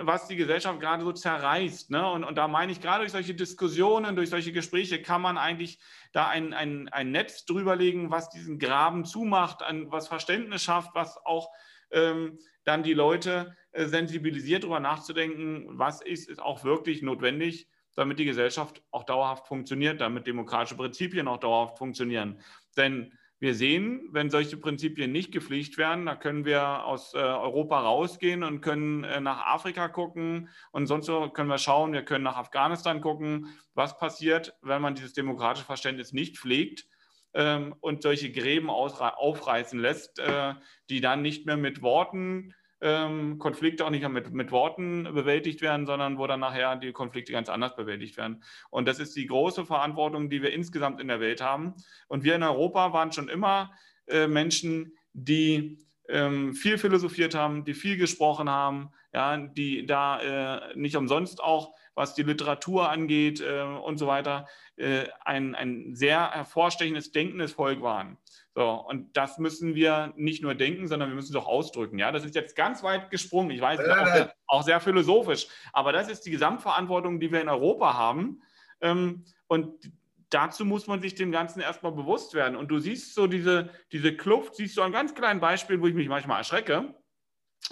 was die Gesellschaft gerade so zerreißt. Ne? Und, und da meine ich, gerade durch solche Diskussionen, durch solche Gespräche kann man eigentlich da ein, ein, ein Netz drüberlegen, was diesen Graben zumacht, ein, was Verständnis schafft, was auch ähm, dann die Leute äh, sensibilisiert, darüber nachzudenken, was ist, ist auch wirklich notwendig damit die Gesellschaft auch dauerhaft funktioniert, damit demokratische Prinzipien auch dauerhaft funktionieren. Denn wir sehen, wenn solche Prinzipien nicht gepflegt werden, da können wir aus äh, Europa rausgehen und können äh, nach Afrika gucken und sonst so können wir schauen, wir können nach Afghanistan gucken, was passiert, wenn man dieses demokratische Verständnis nicht pflegt ähm, und solche Gräben aufreißen lässt, äh, die dann nicht mehr mit Worten ähm, Konflikte auch nicht mit, mit Worten bewältigt werden, sondern wo dann nachher die Konflikte ganz anders bewältigt werden. Und das ist die große Verantwortung, die wir insgesamt in der Welt haben. Und wir in Europa waren schon immer äh, Menschen, die ähm, viel philosophiert haben, die viel gesprochen haben, ja, die da äh, nicht umsonst auch, was die Literatur angeht äh, und so weiter, äh, ein, ein sehr hervorstechendes, denkendes Volk waren. So, und das müssen wir nicht nur denken, sondern wir müssen es auch ausdrücken. Ja, das ist jetzt ganz weit gesprungen. Ich weiß, auch sehr, auch sehr philosophisch. Aber das ist die Gesamtverantwortung, die wir in Europa haben. Ähm, und dazu muss man sich dem Ganzen erstmal bewusst werden. Und du siehst so diese, diese Kluft, siehst du an ganz kleinen Beispielen, wo ich mich manchmal erschrecke.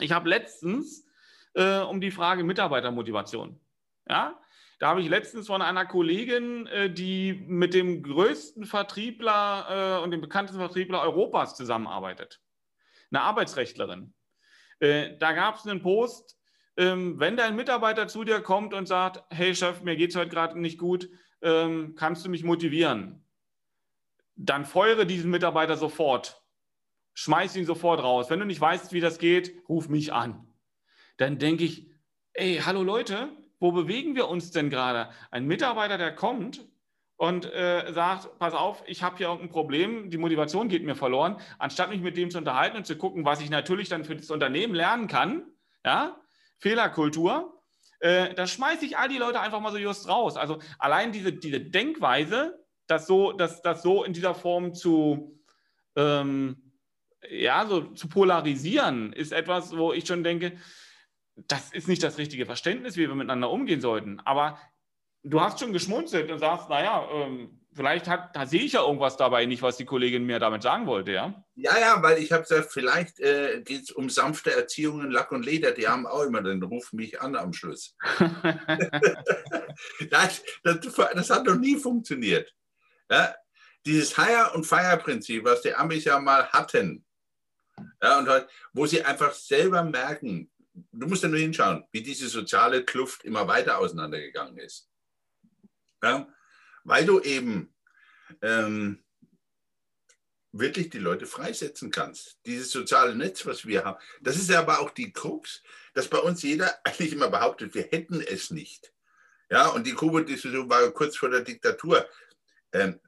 Ich habe letztens äh, um die Frage Mitarbeitermotivation. Ja, da habe ich letztens von einer Kollegin, äh, die mit dem größten Vertriebler äh, und dem bekanntesten Vertriebler Europas zusammenarbeitet. Eine Arbeitsrechtlerin. Äh, da gab es einen Post, ähm, wenn dein Mitarbeiter zu dir kommt und sagt, hey Chef, mir geht es heute gerade nicht gut, ähm, kannst du mich motivieren? Dann feuere diesen Mitarbeiter sofort. Schmeiß ihn sofort raus. Wenn du nicht weißt, wie das geht, ruf mich an. Dann denke ich, ey, hallo Leute, wo bewegen wir uns denn gerade? Ein Mitarbeiter, der kommt und äh, sagt, pass auf, ich habe hier irgendein Problem, die Motivation geht mir verloren, anstatt mich mit dem zu unterhalten und zu gucken, was ich natürlich dann für das Unternehmen lernen kann, ja, Fehlerkultur, äh, da schmeiße ich all die Leute einfach mal so just raus. Also allein diese, diese Denkweise, das so, das, das so in dieser Form zu, ähm, ja, so zu polarisieren, ist etwas, wo ich schon denke, das ist nicht das richtige Verständnis, wie wir miteinander umgehen sollten. Aber du hast schon geschmunzelt und sagst, naja, ähm, vielleicht hat, da sehe ich ja irgendwas dabei nicht, was die Kollegin mir damit sagen wollte, ja? Ja, ja, weil ich habe gesagt, vielleicht äh, geht es um sanfte Erziehung in Lack und Leder. Die haben auch immer den Ruf mich an am Schluss. das, das, das, hat noch nie funktioniert. Ja? Dieses Hire- und Fire-Prinzip, was die Amis ja mal hatten, ja, und halt, wo sie einfach selber merken, du musst ja nur hinschauen, wie diese soziale Kluft immer weiter auseinandergegangen ist. Ja? Weil du eben ähm, wirklich die Leute freisetzen kannst. Dieses soziale Netz, was wir haben, das ist ja aber auch die Krux, dass bei uns jeder eigentlich immer behauptet, wir hätten es nicht. Ja, und die Kuba-Diskussion war kurz vor der Diktatur. Ähm,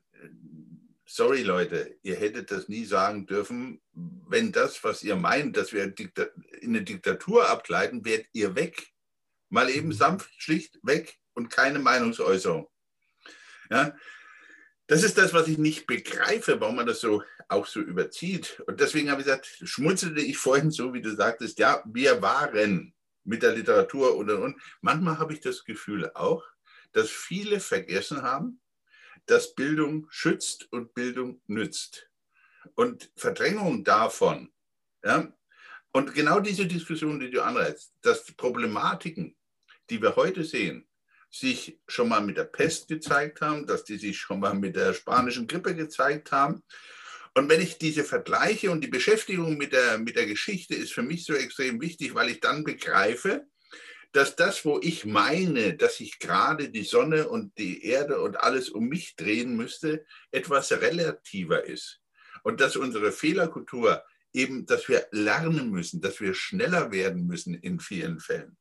sorry Leute, ihr hättet das nie sagen dürfen, wenn das, was ihr meint, dass wir in eine Diktatur abgleiten, werdet ihr weg. Mal eben mhm. sanft, schlicht weg und keine Meinungsäußerung. Ja? Das ist das, was ich nicht begreife, warum man das so auch so überzieht. Und deswegen habe ich gesagt, schmunzelte ich vorhin so, wie du sagtest, ja, wir waren mit der Literatur und und und. Manchmal habe ich das Gefühl auch, dass viele vergessen haben, dass Bildung schützt und Bildung nützt. Und Verdrängung davon, ja, und genau diese Diskussion, die du anreizt, dass Problematiken, die wir heute sehen, sich schon mal mit der Pest gezeigt haben, dass die sich schon mal mit der spanischen Grippe gezeigt haben. Und wenn ich diese Vergleiche und die Beschäftigung mit der, mit der Geschichte ist für mich so extrem wichtig, weil ich dann begreife, dass das, wo ich meine, dass ich gerade die Sonne und die Erde und alles um mich drehen müsste, etwas relativer ist. Und dass unsere Fehlerkultur eben, dass wir lernen müssen, dass wir schneller werden müssen in vielen Fällen.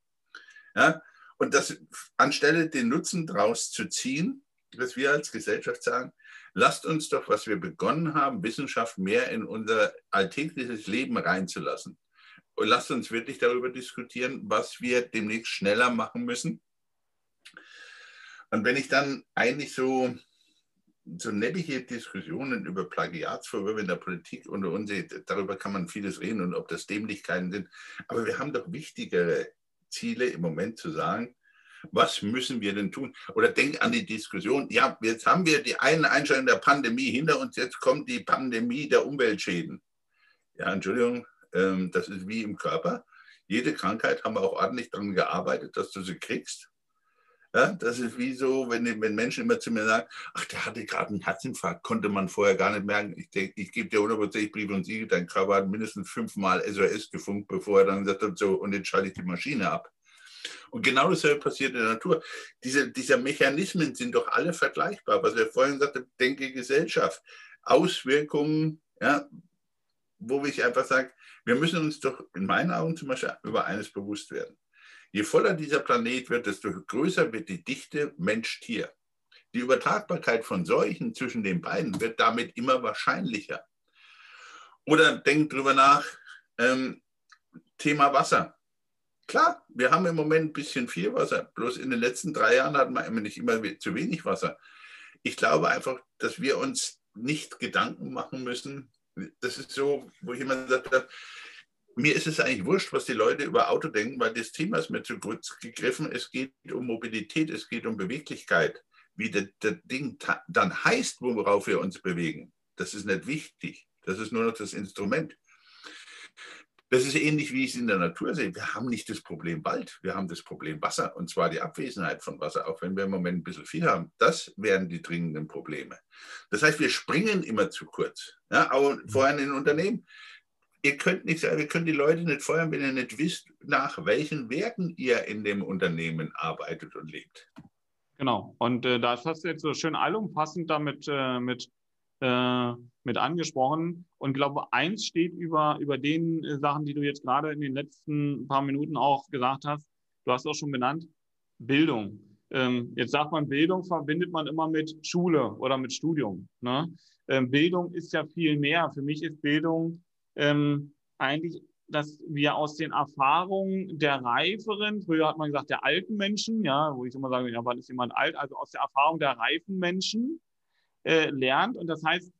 Ja? Und das anstelle den Nutzen daraus zu ziehen, dass wir als Gesellschaft sagen, lasst uns doch, was wir begonnen haben, Wissenschaft mehr in unser alltägliches Leben reinzulassen. Und lasst uns wirklich darüber diskutieren, was wir demnächst schneller machen müssen. Und wenn ich dann eigentlich so, so nebbige Diskussionen über Plagiatsvorwürfe in der Politik unter uns sehe, darüber kann man vieles reden und ob das Dämlichkeiten sind. Aber wir haben doch wichtigere Ziele im Moment zu sagen, was müssen wir denn tun? Oder denk an die Diskussion, ja, jetzt haben wir die einen Einstellung der Pandemie hinter uns, jetzt kommt die Pandemie der Umweltschäden. Ja, Entschuldigung, ähm, das ist wie im Körper. Jede Krankheit haben wir auch ordentlich daran gearbeitet, dass du sie kriegst. Ja, das ist wie so, wenn, wenn Menschen immer zu mir sagen, ach, der hatte gerade einen Herzinfarkt, konnte man vorher gar nicht merken. Ich, ich gebe dir hundertprozentig Brief und Siegel, dein Körper hat mindestens fünfmal SOS gefunkt, bevor er dann gesagt hat, so, und jetzt schalte ich die Maschine ab. Und genau dasselbe passiert in der Natur. Diese, diese Mechanismen sind doch alle vergleichbar. Was wir vorhin sagten, denke Gesellschaft, Auswirkungen, ja, wo ich einfach sage, wir müssen uns doch in meinen Augen zum Beispiel über eines bewusst werden. Je voller dieser Planet wird, desto größer wird die Dichte Mensch-Tier. Die Übertragbarkeit von Seuchen zwischen den beiden wird damit immer wahrscheinlicher. Oder denkt drüber nach, ähm, Thema Wasser. Klar, wir haben im Moment ein bisschen viel Wasser. Bloß in den letzten drei Jahren hatten wir nicht immer zu wenig Wasser. Ich glaube einfach, dass wir uns nicht Gedanken machen müssen. Das ist so, wo gesagt habe, mir ist es eigentlich wurscht, was die Leute über Auto denken, weil das Thema ist mir zu kurz gegriffen. Es geht um Mobilität, es geht um Beweglichkeit. Wie das, das Ding dann heißt, worauf wir uns bewegen, das ist nicht wichtig. Das ist nur noch das Instrument. Das ist ähnlich, wie ich es in der Natur sehe. Wir haben nicht das Problem Wald, wir haben das Problem Wasser, und zwar die Abwesenheit von Wasser, auch wenn wir im Moment ein bisschen viel haben. Das wären die dringenden Probleme. Das heißt, wir springen immer zu kurz. Ja, auch vorhin in Unternehmen ihr könnt nicht sagen, wir können die Leute nicht feuern, wenn ihr nicht wisst, nach welchen Werten ihr in dem Unternehmen arbeitet und lebt. Genau. Und äh, das hast du jetzt so schön allumfassend damit äh, mit, äh, mit angesprochen. Und glaube, eins steht über, über den äh, Sachen, die du jetzt gerade in den letzten paar Minuten auch gesagt hast. Du hast auch schon genannt, Bildung. Ähm, jetzt sagt man, Bildung verbindet man immer mit Schule oder mit Studium. Ne? Ähm, Bildung ist ja viel mehr. Für mich ist Bildung ähm, eigentlich, dass wir aus den Erfahrungen der Reiferen, früher hat man gesagt, der alten Menschen, ja, wo ich immer sage, ja, wann ist jemand alt, also aus der Erfahrung der reifen Menschen äh, lernt. Und das heißt,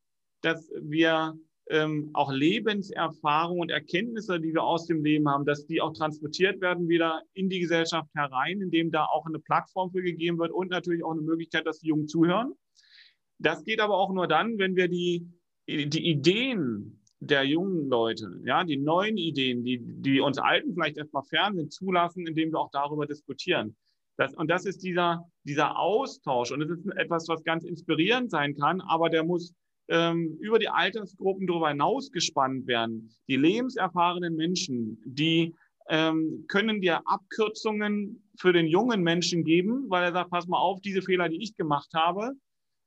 dass wir ähm, auch Lebenserfahrungen und Erkenntnisse, die wir aus dem Leben haben, dass die auch transportiert werden wieder in die Gesellschaft herein, indem da auch eine Plattform für gegeben wird und natürlich auch eine Möglichkeit, dass die Jungen zuhören. Das geht aber auch nur dann, wenn wir die, die Ideen der jungen Leute, ja, die neuen Ideen, die, die uns Alten vielleicht erstmal fern sind, zulassen, indem wir auch darüber diskutieren. Das, und das ist dieser, dieser Austausch. Und es ist etwas, was ganz inspirierend sein kann, aber der muss ähm, über die Altersgruppen darüber hinaus gespannt werden. Die lebenserfahrenen Menschen, die ähm, können dir Abkürzungen für den jungen Menschen geben, weil er sagt, pass mal auf, diese Fehler, die ich gemacht habe,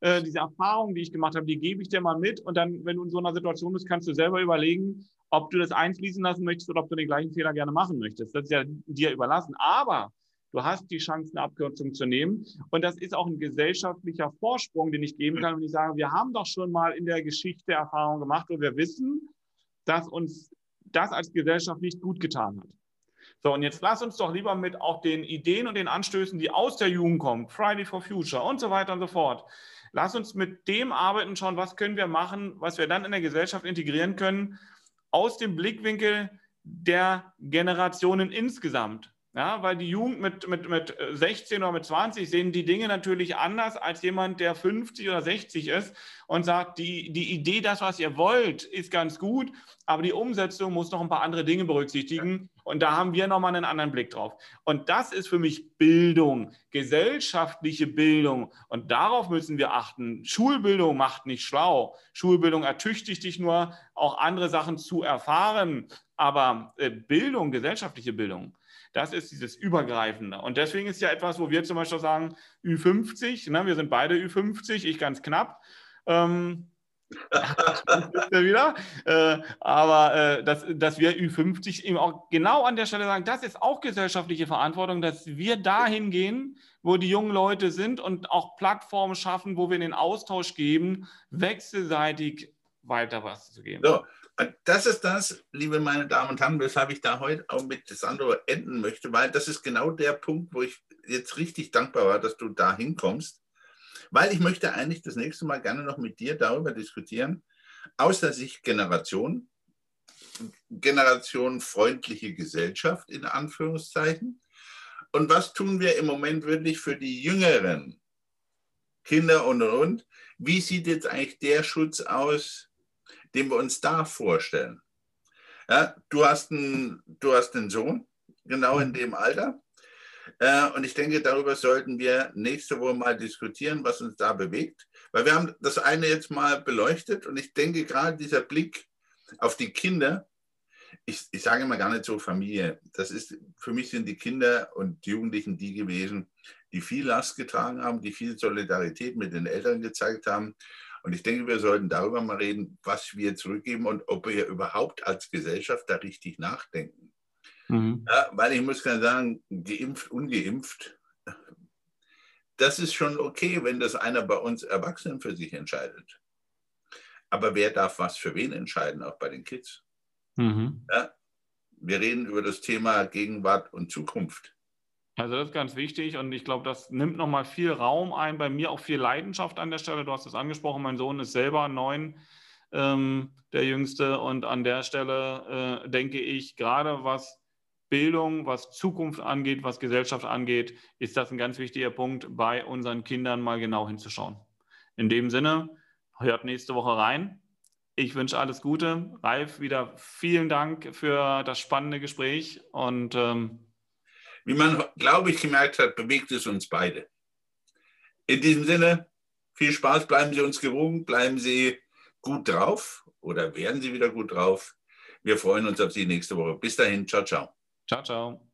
äh, diese Erfahrung, die ich gemacht habe, die gebe ich dir mal mit. Und dann, wenn du in so einer Situation bist, kannst du selber überlegen, ob du das einfließen lassen möchtest oder ob du den gleichen Fehler gerne machen möchtest. Das ist ja dir überlassen. Aber du hast die Chance, eine Abkürzung zu nehmen. Und das ist auch ein gesellschaftlicher Vorsprung, den ich geben kann. Und ich sage, wir haben doch schon mal in der Geschichte Erfahrungen gemacht und wir wissen, dass uns das als Gesellschaft nicht gut getan hat. So, und jetzt lass uns doch lieber mit auch den Ideen und den Anstößen, die aus der Jugend kommen, Friday for Future und so weiter und so fort, Lass uns mit dem arbeiten schauen, was können wir machen, was wir dann in der Gesellschaft integrieren können, aus dem Blickwinkel der Generationen insgesamt. Ja, weil die Jugend mit, mit, mit 16 oder mit 20 sehen die Dinge natürlich anders als jemand, der 50 oder 60 ist und sagt, die, die Idee, das, was ihr wollt, ist ganz gut, aber die Umsetzung muss noch ein paar andere Dinge berücksichtigen. Und da haben wir nochmal einen anderen Blick drauf. Und das ist für mich Bildung, gesellschaftliche Bildung. Und darauf müssen wir achten. Schulbildung macht nicht schlau. Schulbildung ertüchtigt dich nur, auch andere Sachen zu erfahren. Aber äh, Bildung, gesellschaftliche Bildung, das ist dieses Übergreifende. Und deswegen ist ja etwas, wo wir zum Beispiel sagen, Ü50, ne, wir sind beide Ü50, ich ganz knapp. Ähm, wieder. Äh, aber äh, dass, dass wir Ü50 eben auch genau an der Stelle sagen, das ist auch gesellschaftliche Verantwortung, dass wir dahin gehen, wo die jungen Leute sind und auch Plattformen schaffen, wo wir den Austausch geben, wechselseitig weiter was zu geben. So, das ist das, liebe meine Damen und Herren, weshalb ich da heute auch mit Sandro enden möchte, weil das ist genau der Punkt, wo ich jetzt richtig dankbar war, dass du da hinkommst, weil ich möchte eigentlich das nächste Mal gerne noch mit dir darüber diskutieren, aus der Sicht Generation, generationenfreundliche Gesellschaft in Anführungszeichen. Und was tun wir im Moment wirklich für die jüngeren Kinder und und und? Wie sieht jetzt eigentlich der Schutz aus, den wir uns da vorstellen. Ja, du, hast einen, du hast einen Sohn, genau in dem Alter. Äh, und ich denke, darüber sollten wir nächste Woche mal diskutieren, was uns da bewegt. Weil wir haben das eine jetzt mal beleuchtet und ich denke gerade dieser Blick auf die Kinder, ich, ich sage immer gar nicht so Familie, das ist, für mich sind die Kinder und die Jugendlichen die gewesen, die viel Last getragen haben, die viel Solidarität mit den Eltern gezeigt haben und ich denke, wir sollten darüber mal reden, was wir zurückgeben und ob wir überhaupt als Gesellschaft da richtig nachdenken. Mhm. Ja, weil ich muss ganz sagen, geimpft, ungeimpft, das ist schon okay, wenn das einer bei uns Erwachsenen für sich entscheidet. Aber wer darf was für wen entscheiden, auch bei den Kids? Mhm. Ja, wir reden über das Thema Gegenwart und Zukunft. Also das ist ganz wichtig und ich glaube, das nimmt nochmal viel Raum ein, bei mir auch viel Leidenschaft an der Stelle. Du hast es angesprochen, mein Sohn ist selber neun, ähm, der Jüngste und an der Stelle äh, denke ich, gerade was Bildung, was Zukunft angeht, was Gesellschaft angeht, ist das ein ganz wichtiger Punkt, bei unseren Kindern mal genau hinzuschauen. In dem Sinne, hört nächste Woche rein. Ich wünsche alles Gute. Ralf, wieder vielen Dank für das spannende Gespräch und ähm, wie man, glaube ich, gemerkt hat, bewegt es uns beide. In diesem Sinne, viel Spaß, bleiben Sie uns gewogen, bleiben Sie gut drauf oder werden Sie wieder gut drauf. Wir freuen uns auf Sie nächste Woche. Bis dahin, ciao, ciao. Ciao, ciao.